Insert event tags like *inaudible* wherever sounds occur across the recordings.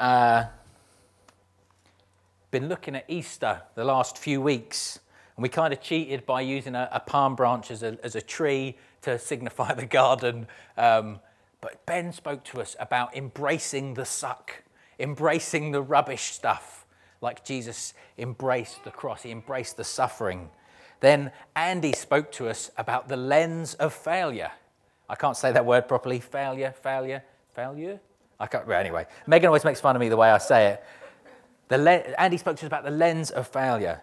uh, been looking at Easter the last few weeks, and we kind of cheated by using a, a palm branch as a, as a tree to signify *laughs* the garden. Um, but Ben spoke to us about embracing the suck, embracing the rubbish stuff, like Jesus embraced the cross, he embraced the suffering. Then Andy spoke to us about the lens of failure. I can't say that word properly. Failure, failure, failure. I can't. Well, anyway, Megan always makes fun of me the way I say it. The le- Andy spoke to us about the lens of failure.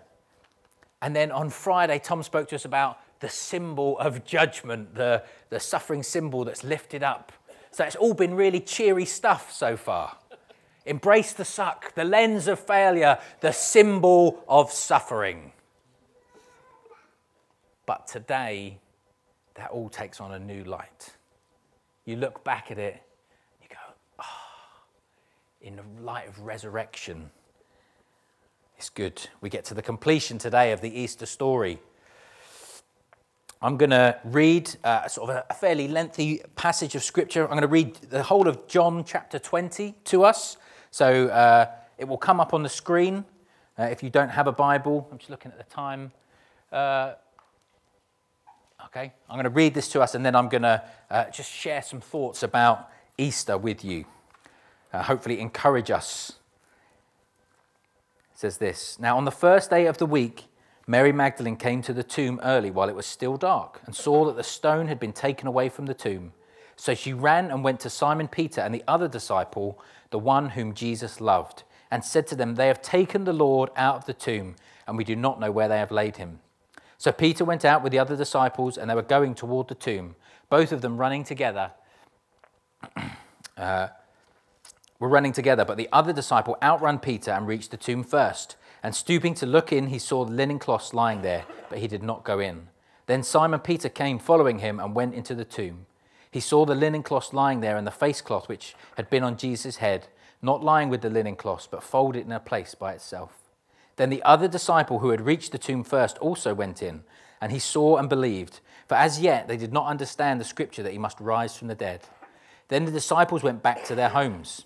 And then on Friday, Tom spoke to us about the symbol of judgment, the, the suffering symbol that's lifted up. So it's all been really cheery stuff so far. Embrace the suck, the lens of failure, the symbol of suffering. But today, that all takes on a new light. You look back at it, you go, ah, oh, in the light of resurrection, it's good. We get to the completion today of the Easter story. I'm going to read uh, sort of a fairly lengthy passage of scripture. I'm going to read the whole of John chapter 20 to us. So uh, it will come up on the screen uh, if you don't have a Bible. I'm just looking at the time. Uh, okay, I'm going to read this to us and then I'm going to uh, just share some thoughts about Easter with you. Uh, hopefully, encourage us says this Now, on the first day of the week, Mary Magdalene came to the tomb early while it was still dark and saw that the stone had been taken away from the tomb. So she ran and went to Simon Peter and the other disciple, the one whom Jesus loved, and said to them, They have taken the Lord out of the tomb, and we do not know where they have laid him. So Peter went out with the other disciples, and they were going toward the tomb, both of them running together. *clears throat* uh, were running together, but the other disciple outran Peter and reached the tomb first. And stooping to look in, he saw the linen cloths lying there, but he did not go in. Then Simon Peter came following him and went into the tomb. He saw the linen cloths lying there and the face cloth which had been on Jesus' head, not lying with the linen cloths, but folded in a place by itself. Then the other disciple who had reached the tomb first also went in, and he saw and believed, for as yet they did not understand the scripture that he must rise from the dead. Then the disciples went back to their homes.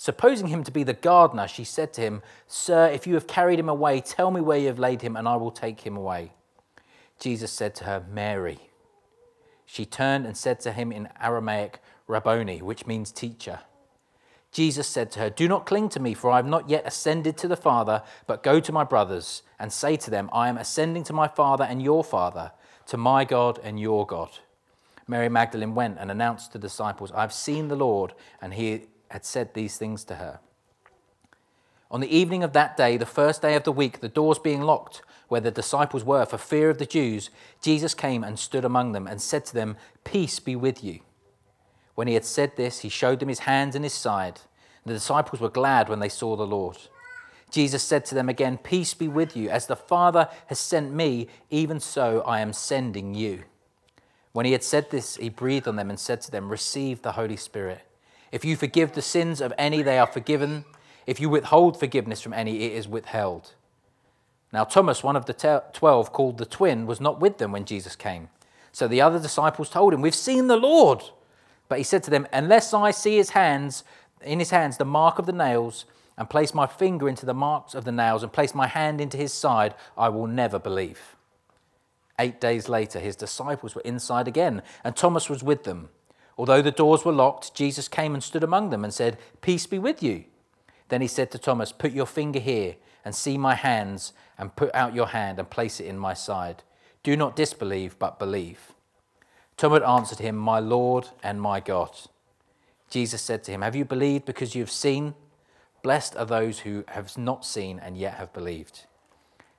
Supposing him to be the gardener, she said to him, Sir, if you have carried him away, tell me where you have laid him, and I will take him away. Jesus said to her, Mary. She turned and said to him in Aramaic, Rabboni, which means teacher. Jesus said to her, Do not cling to me, for I have not yet ascended to the Father, but go to my brothers and say to them, I am ascending to my Father and your Father, to my God and your God. Mary Magdalene went and announced to the disciples, I have seen the Lord, and he had said these things to her. On the evening of that day, the first day of the week, the doors being locked where the disciples were for fear of the Jews, Jesus came and stood among them and said to them, Peace be with you. When he had said this, he showed them his hands and his side. And the disciples were glad when they saw the Lord. Jesus said to them again, Peace be with you. As the Father has sent me, even so I am sending you. When he had said this, he breathed on them and said to them, Receive the Holy Spirit. If you forgive the sins of any, they are forgiven. If you withhold forgiveness from any, it is withheld. Now, Thomas, one of the twelve, called the twin, was not with them when Jesus came. So the other disciples told him, We've seen the Lord. But he said to them, Unless I see his hands, in his hands the mark of the nails, and place my finger into the marks of the nails, and place my hand into his side, I will never believe. Eight days later, his disciples were inside again, and Thomas was with them. Although the doors were locked, Jesus came and stood among them and said, Peace be with you. Then he said to Thomas, Put your finger here and see my hands, and put out your hand and place it in my side. Do not disbelieve, but believe. Thomas answered him, My Lord and my God. Jesus said to him, Have you believed because you have seen? Blessed are those who have not seen and yet have believed.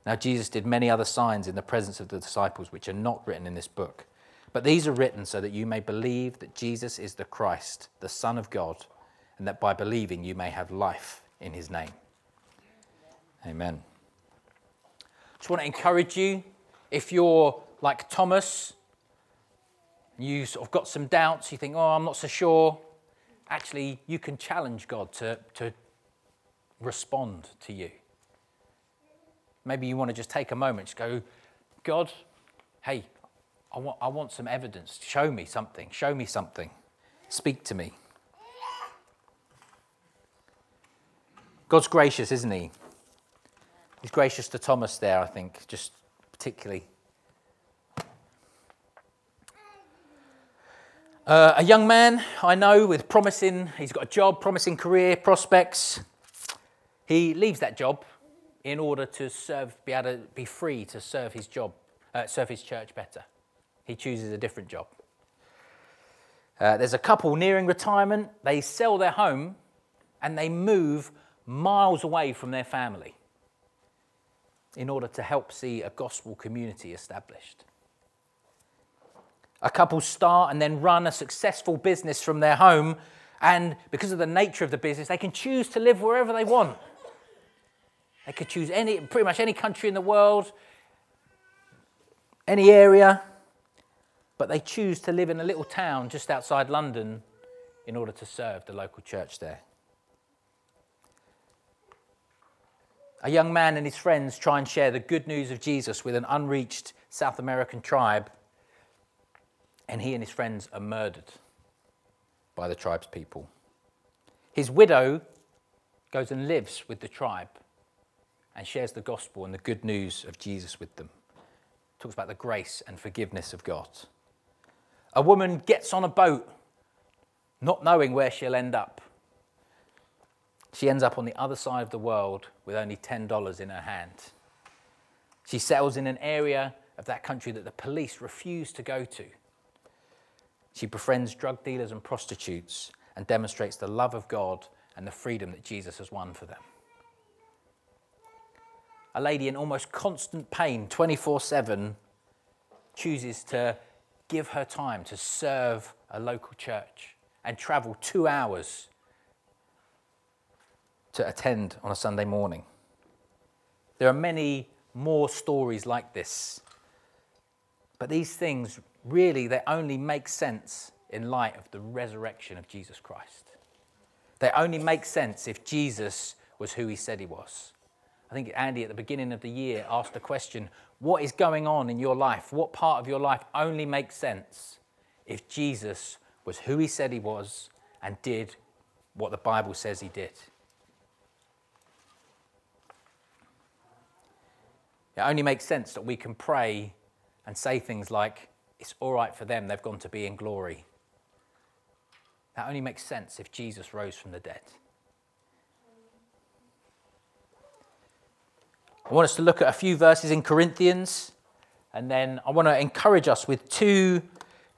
Now, Jesus did many other signs in the presence of the disciples, which are not written in this book. But these are written so that you may believe that Jesus is the Christ, the Son of God, and that by believing you may have life in his name. Amen. Just want to encourage you if you're like Thomas, you sort of got some doubts, you think, oh, I'm not so sure. Actually, you can challenge God to, to respond to you. Maybe you want to just take a moment, just go, God, hey, I want, I want some evidence. Show me something. Show me something. Speak to me. God's gracious, isn't He? He's gracious to Thomas there, I think, just particularly. Uh, a young man I know with promising, he's got a job, promising career prospects. He leaves that job in order to serve, be able to be free to serve his job, uh, serve his church better. He chooses a different job. Uh, there's a couple nearing retirement. They sell their home and they move miles away from their family in order to help see a gospel community established. A couple start and then run a successful business from their home, and because of the nature of the business, they can choose to live wherever they want. They could choose any, pretty much any country in the world, any area, but they choose to live in a little town just outside London in order to serve the local church there. A young man and his friends try and share the good news of Jesus with an unreached South American tribe, and he and his friends are murdered by the tribe's people. His widow goes and lives with the tribe and shares the gospel and the good news of Jesus with them. Talks about the grace and forgiveness of God. A woman gets on a boat, not knowing where she'll end up. She ends up on the other side of the world with only $10 in her hand. She settles in an area of that country that the police refuse to go to. She befriends drug dealers and prostitutes and demonstrates the love of God and the freedom that Jesus has won for them. A lady in almost constant pain, 24 7, chooses to give her time to serve a local church and travel two hours to attend on a Sunday morning. There are many more stories like this. But these things really they only make sense in light of the resurrection of Jesus Christ. They only make sense if Jesus was who he said he was. I think Andy at the beginning of the year asked the question what is going on in your life? What part of your life only makes sense if Jesus was who he said he was and did what the Bible says he did? It only makes sense that we can pray and say things like, It's all right for them, they've gone to be in glory. That only makes sense if Jesus rose from the dead. I want us to look at a few verses in Corinthians, and then I want to encourage us with two,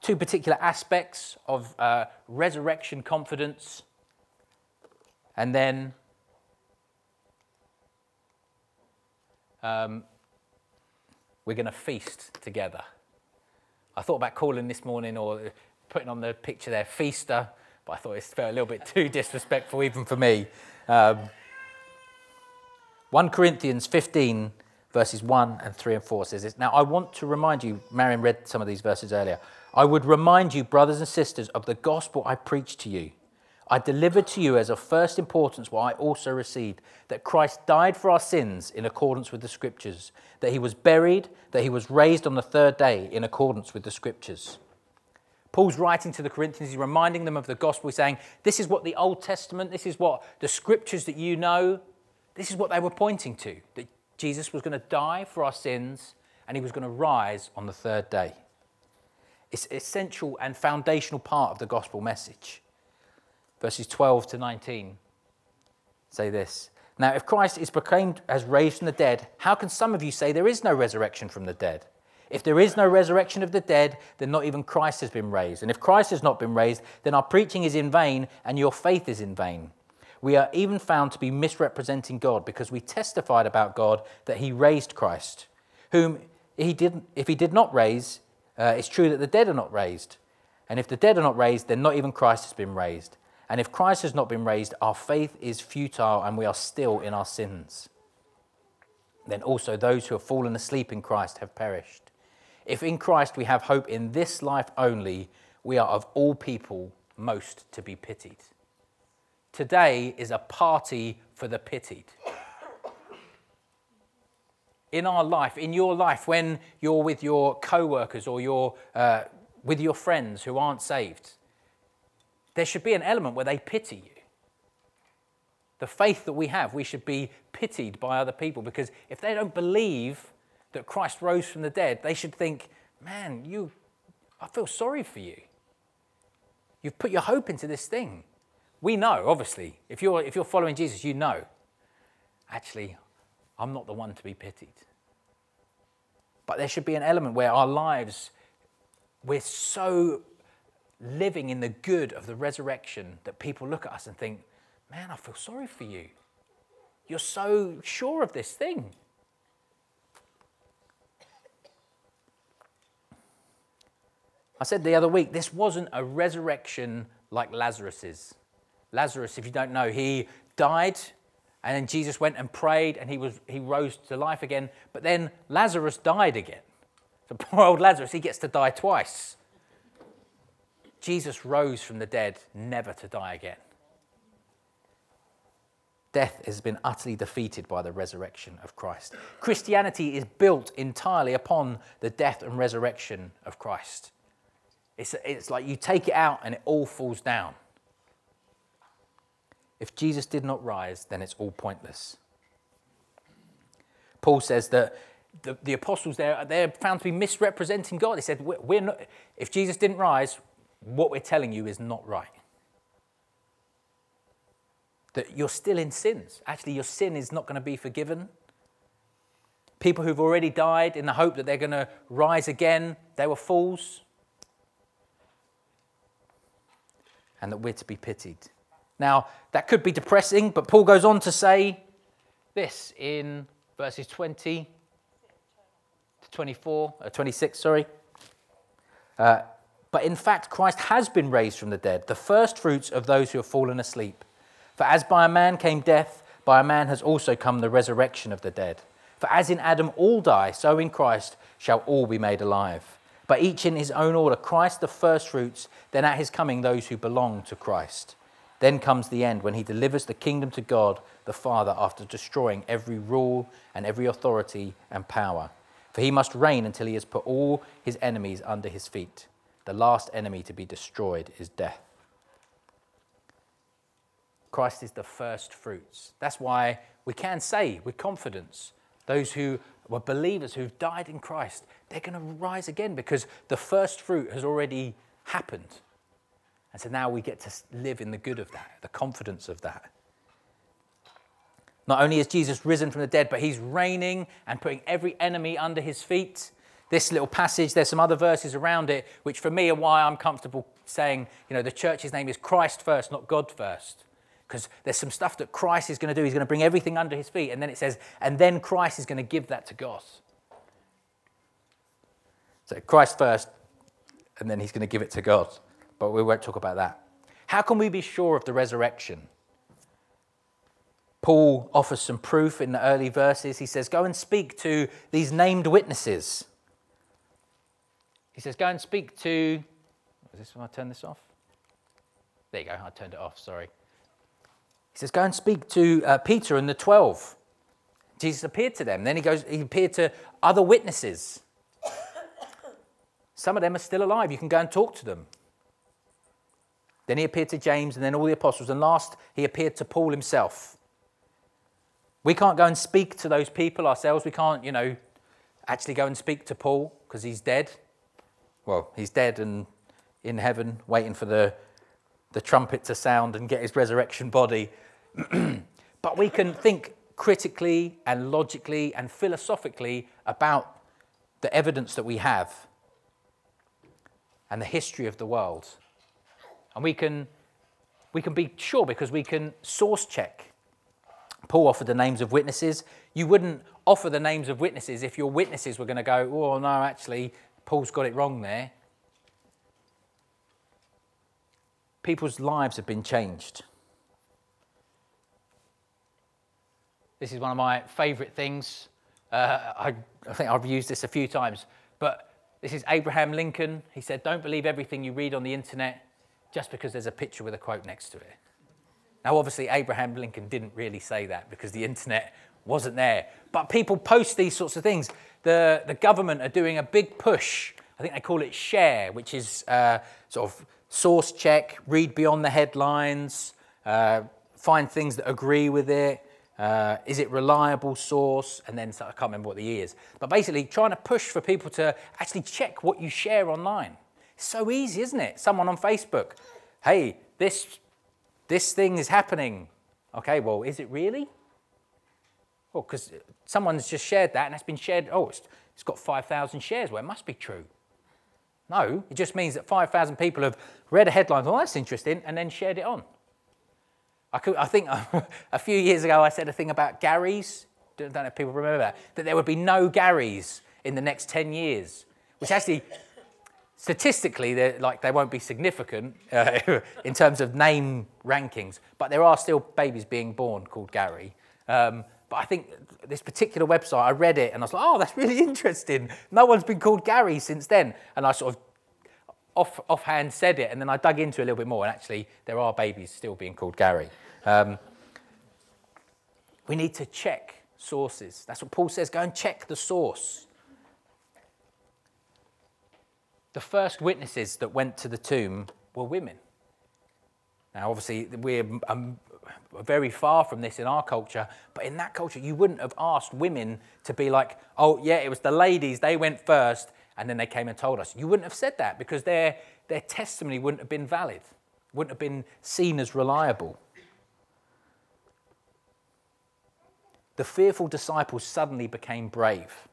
two particular aspects of uh, resurrection confidence, and then um, we're going to feast together. I thought about calling this morning or putting on the picture there, Feaster, but I thought it felt a little bit too *laughs* disrespectful even for me. Um, 1 Corinthians 15, verses 1 and 3 and 4 says this. Now, I want to remind you, Marion read some of these verses earlier. I would remind you, brothers and sisters, of the gospel I preached to you. I delivered to you as of first importance what I also received that Christ died for our sins in accordance with the Scriptures, that he was buried, that he was raised on the third day in accordance with the Scriptures. Paul's writing to the Corinthians, he's reminding them of the gospel, he's saying, This is what the Old Testament, this is what the Scriptures that you know, this is what they were pointing to that Jesus was going to die for our sins and he was going to rise on the third day. It's an essential and foundational part of the gospel message. Verses 12 to 19 say this Now, if Christ is proclaimed as raised from the dead, how can some of you say there is no resurrection from the dead? If there is no resurrection of the dead, then not even Christ has been raised. And if Christ has not been raised, then our preaching is in vain and your faith is in vain we are even found to be misrepresenting God because we testified about God that he raised Christ, whom he did, if he did not raise, uh, it's true that the dead are not raised. And if the dead are not raised, then not even Christ has been raised. And if Christ has not been raised, our faith is futile and we are still in our sins. then also those who have fallen asleep in Christ have perished. If in Christ we have hope in this life only, we are of all people most to be pitied. Today is a party for the pitied. In our life, in your life, when you're with your co workers or you're uh, with your friends who aren't saved, there should be an element where they pity you. The faith that we have, we should be pitied by other people because if they don't believe that Christ rose from the dead, they should think, man, you, I feel sorry for you. You've put your hope into this thing. We know, obviously, if you're, if you're following Jesus, you know, actually, I'm not the one to be pitied. But there should be an element where our lives, we're so living in the good of the resurrection that people look at us and think, man, I feel sorry for you. You're so sure of this thing. I said the other week, this wasn't a resurrection like Lazarus's. Lazarus, if you don't know, he died and then Jesus went and prayed and he, was, he rose to life again. But then Lazarus died again. *laughs* So poor old Lazarus, he gets to die twice. Jesus rose from the dead, never to die again. Death has been utterly defeated by the resurrection of Christ. Christianity is built entirely upon the death and resurrection of Christ. It's, it's like you take it out and it all falls down. If Jesus did not rise, then it's all pointless. Paul says that the, the apostles there they're found to be misrepresenting God. He said, we're not, if Jesus didn't rise, what we're telling you is not right. That you're still in sins. Actually, your sin is not going to be forgiven. People who've already died in the hope that they're going to rise again, they were fools. and that we're to be pitied. Now, that could be depressing, but Paul goes on to say this in verses 20 to 24, uh, 26, sorry. Uh, but in fact, Christ has been raised from the dead, the first fruits of those who have fallen asleep. For as by a man came death, by a man has also come the resurrection of the dead. For as in Adam all die, so in Christ shall all be made alive but each in his own order Christ the firstfruits, then at his coming those who belong to Christ. Then comes the end when he delivers the kingdom to God the Father after destroying every rule and every authority and power. For he must reign until he has put all his enemies under his feet. The last enemy to be destroyed is death. Christ is the first fruits. That's why we can say with confidence, those who were believers who've died in Christ, they're going to rise again because the first fruit has already happened. And so now we get to live in the good of that, the confidence of that. Not only is Jesus risen from the dead, but he's reigning and putting every enemy under his feet. This little passage, there's some other verses around it, which for me are why I'm comfortable saying, you know, the church's name is Christ first, not God first because there's some stuff that Christ is going to do. He's going to bring everything under his feet. And then it says, and then Christ is going to give that to God. So Christ first, and then he's going to give it to God. But we won't talk about that. How can we be sure of the resurrection? Paul offers some proof in the early verses. He says, Go and speak to these named witnesses. He says, Go and speak to. Is this when I turn this off? There you go, I turned it off, sorry. He says, Go and speak to uh, Peter and the 12. Jesus appeared to them. Then he goes, he appeared to other witnesses. Some of them are still alive. You can go and talk to them. Then he appeared to James and then all the apostles. And last, he appeared to Paul himself. We can't go and speak to those people ourselves. We can't, you know, actually go and speak to Paul because he's dead. Well, he's dead and in heaven, waiting for the, the trumpet to sound and get his resurrection body. *clears throat* but we can think critically and logically and philosophically about the evidence that we have and the history of the world. And we can, we can be sure because we can source check. Paul offered the names of witnesses. You wouldn't offer the names of witnesses if your witnesses were going to go, oh, no, actually, Paul's got it wrong there. People's lives have been changed. This is one of my favourite things Uh, I, I think I've used this a few times, but this is Abraham Lincoln. He said, Don't believe everything you read on the internet just because there's a picture with a quote next to it. Now, obviously, Abraham Lincoln didn't really say that because the internet wasn't there. But people post these sorts of things. The, the government are doing a big push. I think they call it share, which is uh, sort of source check, read beyond the headlines, uh, find things that agree with it. Uh, is it reliable source? And then I can't remember what the E is. But basically, trying to push for people to actually check what you share online. So easy, isn't it? Someone on Facebook, hey, this, this thing is happening. Okay, well, is it really? Oh, well, because someone's just shared that and it's been shared. Oh, it's, it's got 5,000 shares. Well, it must be true. No, it just means that 5,000 people have read a headline, oh, that's interesting, and then shared it on. I, could, I think *laughs* a few years ago I said a thing about Garys. Don't know if people remember that. That there would be no Garys in the next 10 years, which actually, statistically, like they won't be significant uh, *laughs* in terms of name rankings, but there are still babies being born called Gary. Um, but I think this particular website, I read it and I was like, oh, that's really *laughs* interesting. No one's been called Gary since then. And I sort of off, offhand said it, and then I dug into it a little bit more, and actually, there are babies still being called Gary. Um, we need to check sources. That's what Paul says go and check the source. The first witnesses that went to the tomb were women. Now, obviously, we're um, very far from this in our culture, but in that culture, you wouldn't have asked women to be like, oh, yeah, it was the ladies, they went first, and then they came and told us. You wouldn't have said that because their, their testimony wouldn't have been valid, wouldn't have been seen as reliable. The fearful disciples suddenly became brave.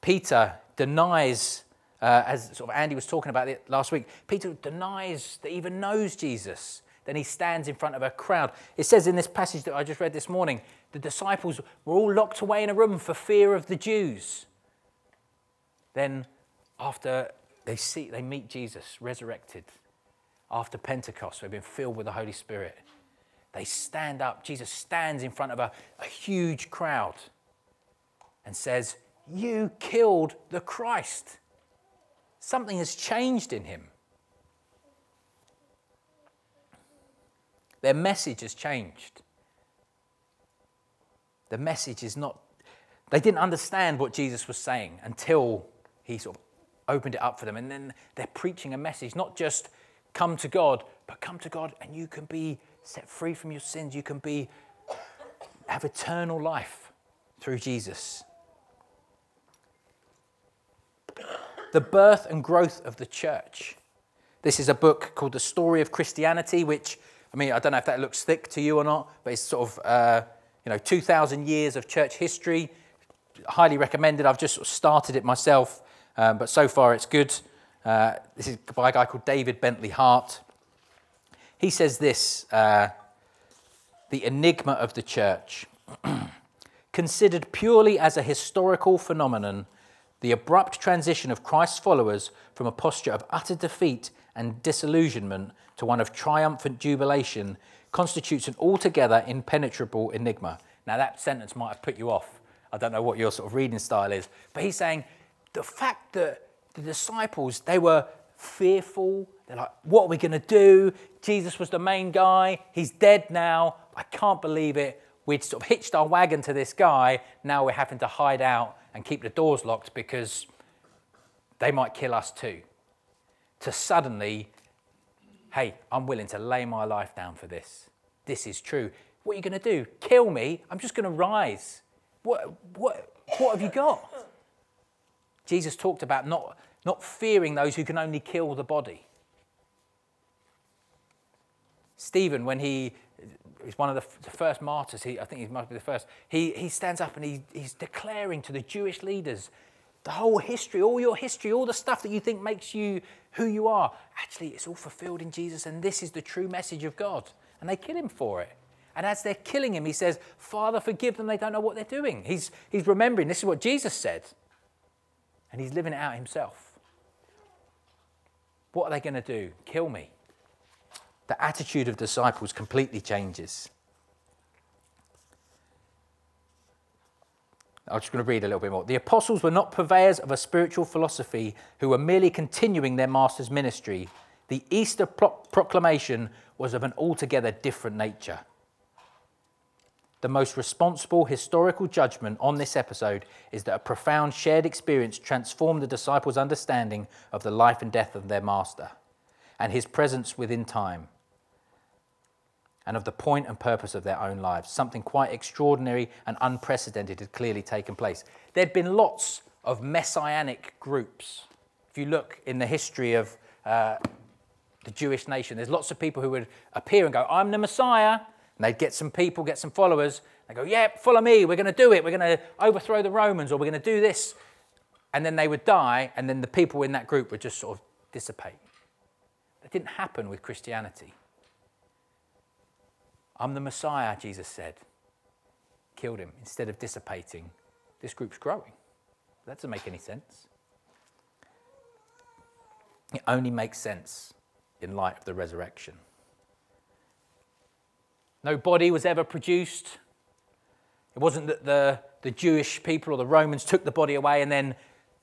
Peter denies, uh, as sort of Andy was talking about it last week, Peter denies that he even knows Jesus. Then he stands in front of a crowd. It says in this passage that I just read this morning, the disciples were all locked away in a room for fear of the Jews. Then, after they see, they meet Jesus resurrected, after Pentecost, they've been filled with the Holy Spirit. They stand up. Jesus stands in front of a, a huge crowd and says, You killed the Christ. Something has changed in him. Their message has changed. The message is not, they didn't understand what Jesus was saying until he sort of opened it up for them. And then they're preaching a message, not just come to God, but come to God and you can be set free from your sins. You can be have eternal life through Jesus. The birth and growth of the church. This is a book called The Story of Christianity, which, I mean, I don't know if that looks thick to you or not, but it's sort of, uh, you know, 2,000 years of church history. Highly recommended. I've just started it myself. Um, but so far it's good. Uh, this is by a guy called David Bentley Hart. He says this uh, the enigma of the church. *clears throat* Considered purely as a historical phenomenon, the abrupt transition of Christ's followers from a posture of utter defeat and disillusionment to one of triumphant jubilation constitutes an altogether impenetrable enigma. Now, that sentence might have put you off. I don't know what your sort of reading style is, but he's saying the fact that the disciples, they were fearful. They're like, what are we going to do? Jesus was the main guy. He's dead now. I can't believe it. We'd sort of hitched our wagon to this guy. Now we're having to hide out and keep the doors locked because they might kill us too. To suddenly, hey, I'm willing to lay my life down for this. This is true. What are you going to do? Kill me? I'm just going to rise. What, what, what have you got? Jesus talked about not, not fearing those who can only kill the body. Stephen, when he is one of the, the first martyrs, he, I think he must be the first, he, he stands up and he, he's declaring to the Jewish leaders the whole history, all your history, all the stuff that you think makes you who you are. Actually, it's all fulfilled in Jesus, and this is the true message of God. And they kill him for it. And as they're killing him, he says, Father, forgive them, they don't know what they're doing. He's, he's remembering, this is what Jesus said and he's living it out himself. What are they going to do? Kill me? The attitude of disciples completely changes. I'm just going to read a little bit more. The apostles were not purveyors of a spiritual philosophy who were merely continuing their master's ministry. The Easter pro- proclamation was of an altogether different nature. The most responsible historical judgment on this episode is that a profound shared experience transformed the disciples' understanding of the life and death of their master and his presence within time and of the point and purpose of their own lives. Something quite extraordinary and unprecedented had clearly taken place. There'd been lots of messianic groups. If you look in the history of uh, the Jewish nation, there's lots of people who would appear and go, I'm the Messiah. And they'd get some people, get some followers. They go, Yeah, follow me. We're going to do it. We're going to overthrow the Romans or we're going to do this. And then they would die, and then the people in that group would just sort of dissipate. That didn't happen with Christianity. I'm the Messiah, Jesus said. Killed him. Instead of dissipating, this group's growing. That doesn't make any sense. It only makes sense in light of the resurrection. No body was ever produced. It wasn't that the, the Jewish people or the Romans took the body away and then,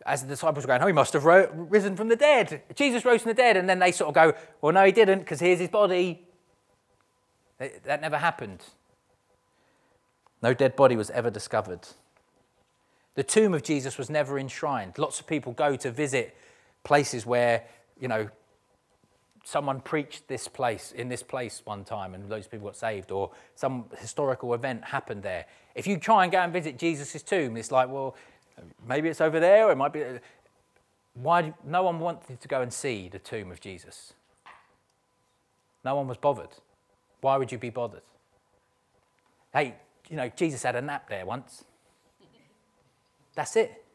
as the disciples were going, oh, he must have ro- risen from the dead. Jesus rose from the dead. And then they sort of go, well, no, he didn't because here's his body. That never happened. No dead body was ever discovered. The tomb of Jesus was never enshrined. Lots of people go to visit places where, you know, someone preached this place in this place one time and those people got saved or some historical event happened there if you try and go and visit jesus' tomb it's like well maybe it's over there or it might be why no one wanted to go and see the tomb of jesus no one was bothered why would you be bothered? Hey you know jesus had a nap there once. That's it.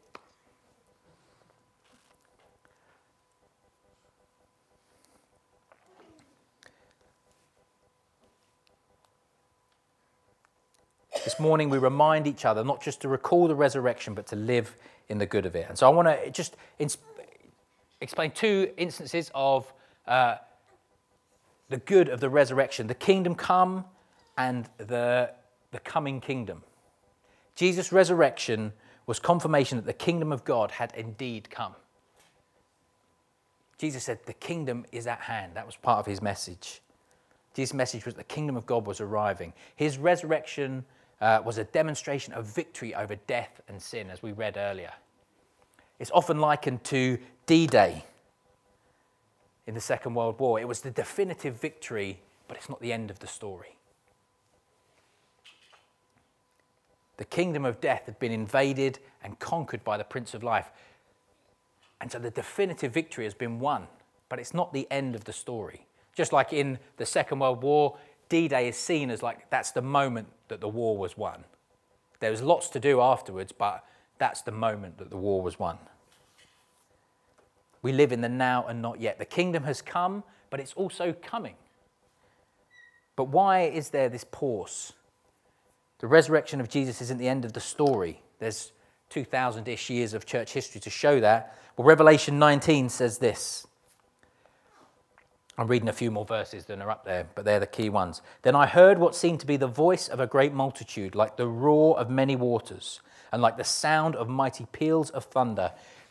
This morning, we remind each other not just to recall the resurrection, but to live in the good of it. And so I want to just explain two instances of uh, the good of the resurrection the kingdom come and the, the coming kingdom. Jesus' resurrection was confirmation that the kingdom of God had indeed come. Jesus said, The kingdom is at hand. That was part of his message. Jesus' message was the kingdom of God was arriving. His resurrection uh, was a demonstration of victory over death and sin, as we read earlier. It's often likened to D Day in the Second World War. It was the definitive victory, but it's not the end of the story. The kingdom of death had been invaded and conquered by the Prince of Life. And so the definitive victory has been won, but it's not the end of the story. Just like in the Second World War, D Day is seen as like that's the moment that the war was won. There was lots to do afterwards, but that's the moment that the war was won. We live in the now and not yet. The kingdom has come, but it's also coming. But why is there this pause? The resurrection of Jesus isn't the end of the story. There's 2,000 ish years of church history to show that. Well, Revelation 19 says this I'm reading a few more verses than are up there, but they're the key ones. Then I heard what seemed to be the voice of a great multitude, like the roar of many waters, and like the sound of mighty peals of thunder,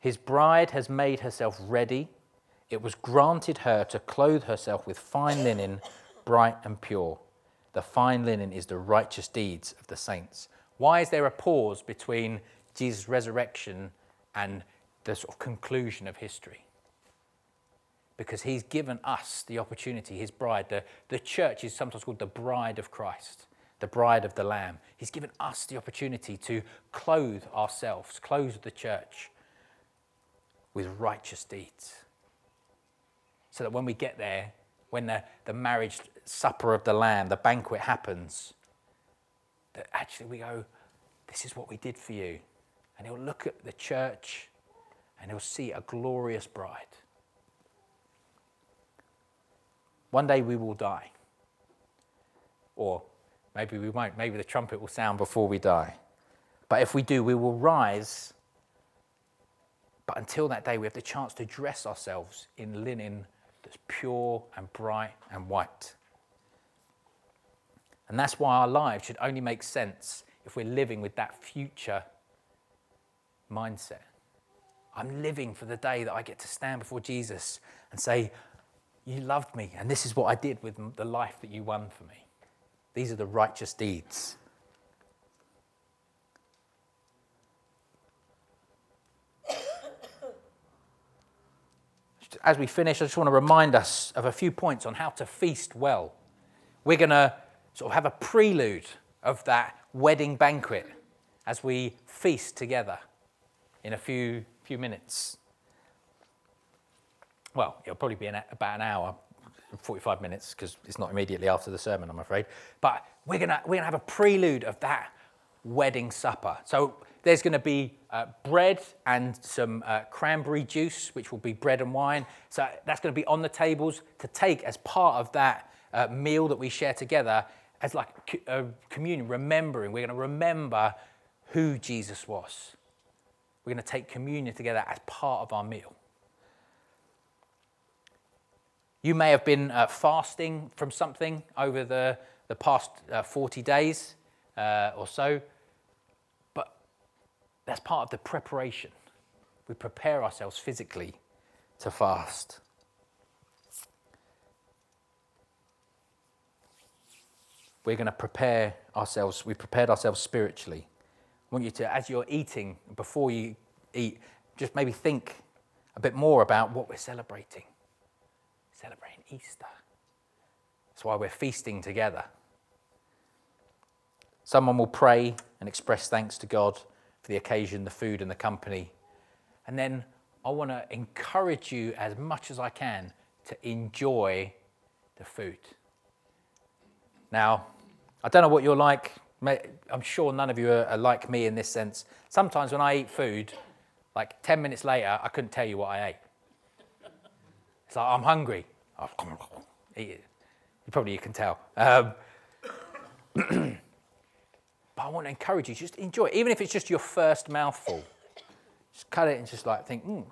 His bride has made herself ready. It was granted her to clothe herself with fine linen, bright and pure. The fine linen is the righteous deeds of the saints. Why is there a pause between Jesus' resurrection and the sort of conclusion of history. Because he's given us the opportunity, his bride, the, the church is sometimes called the bride of Christ, the bride of the Lamb. He's given us the opportunity to clothe ourselves, clothe the church with righteous deeds. So that when we get there, when the, the marriage supper of the Lamb, the banquet happens, that actually we go, This is what we did for you. And he'll look at the church and he'll see a glorious bride. One day we will die. Or maybe we won't. Maybe the trumpet will sound before we die. But if we do, we will rise. But until that day, we have the chance to dress ourselves in linen that's pure and bright and white. And that's why our lives should only make sense if we're living with that future mindset. I'm living for the day that I get to stand before Jesus and say, You loved me, and this is what I did with the life that you won for me. These are the righteous deeds. As we finish, I just want to remind us of a few points on how to feast well. We're going to sort of have a prelude of that wedding banquet as we feast together in a few, few minutes. Well, it'll probably be an, about an hour, 45 minutes, because it's not immediately after the sermon, I'm afraid. But we're going we're gonna have a prelude of that wedding supper. So there's going to be uh, bread and some uh, cranberry juice, which will be bread and wine. So that's going to be on the tables to take as part of that uh, meal that we share together as like a communion, remembering. We're going to remember who Jesus was. We're going to take communion together as part of our meal. You may have been uh, fasting from something over the, the past uh, 40 days uh, or so, that's part of the preparation. We prepare ourselves physically to fast. we're going to prepare ourselves. We've prepared ourselves spiritually. I want you to, as you're eating, before you eat, just maybe think a bit more about what we're celebrating. Celebrating Easter. That's why we're feasting together. Someone will pray and express thanks to God the occasion, the food, and the company. And then I want to encourage you as much as I can to enjoy the food. Now, I don't know what you're like. I'm sure none of you are, like me in this sense. Sometimes when I eat food, like 10 minutes later, I couldn't tell you what I ate. It's like, I'm hungry. Oh, eat it. You probably you can tell. Um, *clears throat* but I want to encourage you, just enjoy it. Even if it's just your first mouthful, just cut it and just like think, mm,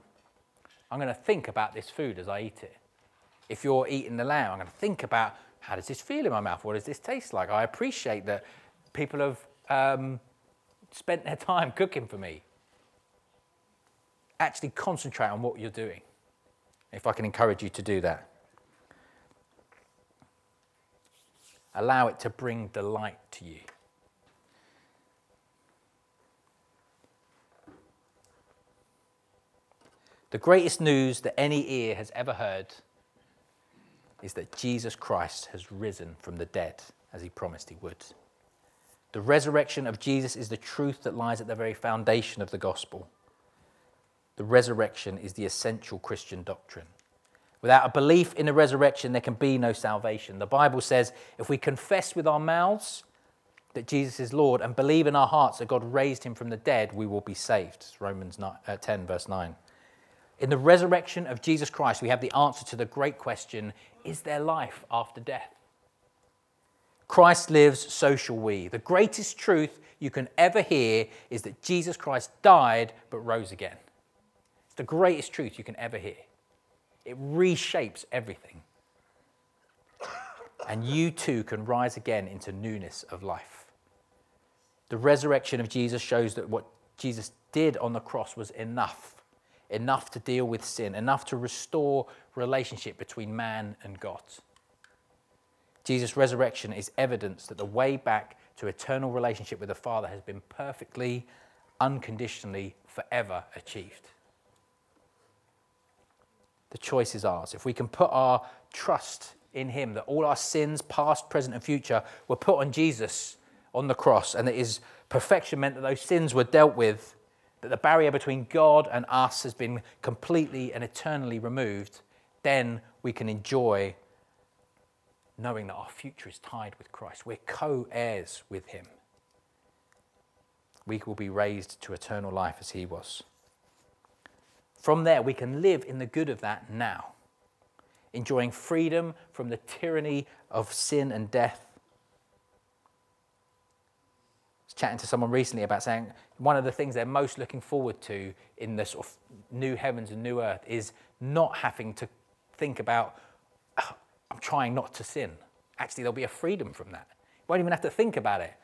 I'm going to think about this food as I eat it. If you're eating the lamb, I'm going to think about how does this feel in my mouth? What does this taste like? I appreciate that people have um, spent their *laughs* time cooking for me. Actually, concentrate on what you're doing, if I can encourage you to do that. Allow it to bring delight to you. The greatest news that any ear has ever heard is that Jesus Christ has risen from the dead as he promised he would. The resurrection of Jesus is the truth that lies at the very foundation of the gospel. The resurrection is the essential Christian doctrine. Without a belief in the resurrection, there can be no salvation. The Bible says if we confess with our mouths that Jesus is Lord and believe in our hearts that God raised him from the dead, we will be saved. Romans uh, 10, verse 9. In the resurrection of Jesus Christ, we have the answer to the great question is there life after death? Christ lives, so shall we. The greatest truth you can ever hear is that Jesus Christ died but rose again. It's the greatest truth you can ever hear. It reshapes everything. And you too can rise again into newness of life. The resurrection of Jesus shows that what Jesus did on the cross was enough enough to deal with sin, enough to restore relationship between man and God. Jesus' resurrection is evidence that the way back to eternal relationship with the Father has been perfectly, unconditionally, forever achieved. The choice is ours. If we can put our trust in Him, that all our sins, past, present, and future, were put on Jesus on the cross, and that His perfection meant that those sins were dealt with that the barrier between God and us has been completely and eternally removed, then we can enjoy knowing that our future is tied with Christ. We're co heirs with Him. we will be raised to eternal life as he was. From there, we can live in the good of that now, enjoying freedom from the tyranny of sin and death. Was chatting to someone recently about saying one of the things they're most looking forward to in the sort of new heavens and new earth is not having to think about, oh, I'm trying not to sin. Actually, there'll be a freedom from that. You won't even have to think about it.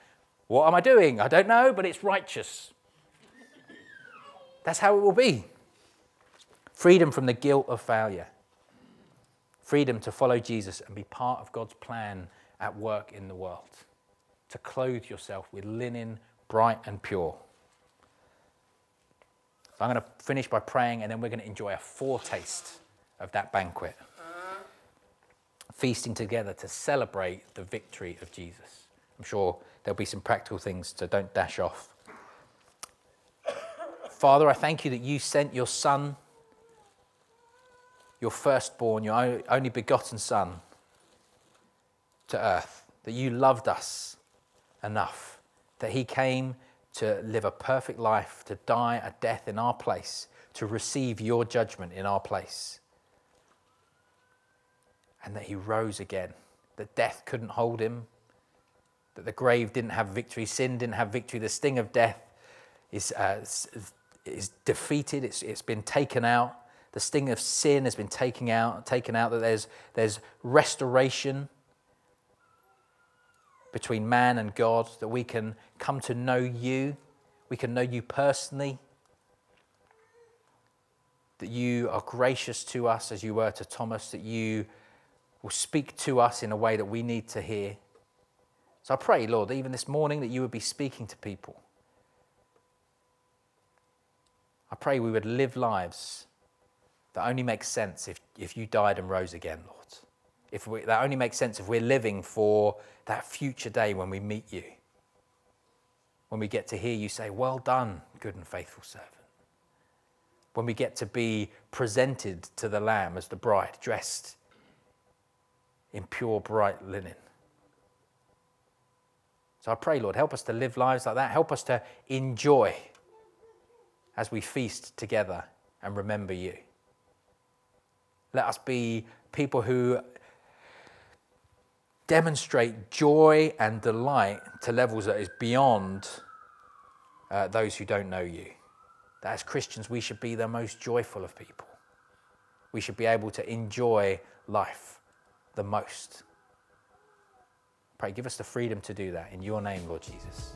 What am I doing? I don't know, but it's righteous. That's how it will be. Freedom from the guilt of failure. Freedom to follow Jesus and be part of God's plan at work in the world. To clothe yourself with linen bright and pure. So I'm going to finish by praying and then we're going to enjoy a foretaste of that banquet. Uh-huh. Feasting together to celebrate the victory of Jesus. I'm sure there'll be some practical things, so don't dash off. Father, I thank you that you sent your Son, your firstborn, your only begotten Son, to earth, that you loved us enough, that he came to live a perfect life, to die a death in our place, to receive your judgment in our place, and that he rose again, that death couldn't hold him, that the grave didn't have victory, sin didn't have victory, the sting of death is, uh, is defeated, it's, it's been taken out. The sting of sin has been taken out, taken out, that there's, there's restoration between man and God, that we can come to know you, we can know you personally, that you are gracious to us as you were to Thomas, that you will speak to us in a way that we need to hear. So I pray, Lord, even this morning that you would be speaking to people. I pray we would live lives that only make sense if, if you died and rose again, Lord. If we, that only makes sense if we're living for that future day when we meet you. When we get to hear you say, Well done, good and faithful servant. When we get to be presented to the Lamb as the bride, dressed in pure, bright linen. So I pray, Lord, help us to live lives like that. Help us to enjoy as we feast together and remember you. Let us be people who demonstrate joy and delight to levels that is beyond uh, those who don't know you. That as Christians, we should be the most joyful of people. We should be able to enjoy life the most. Pray, give us the freedom to do that. In your name, Lord Jesus.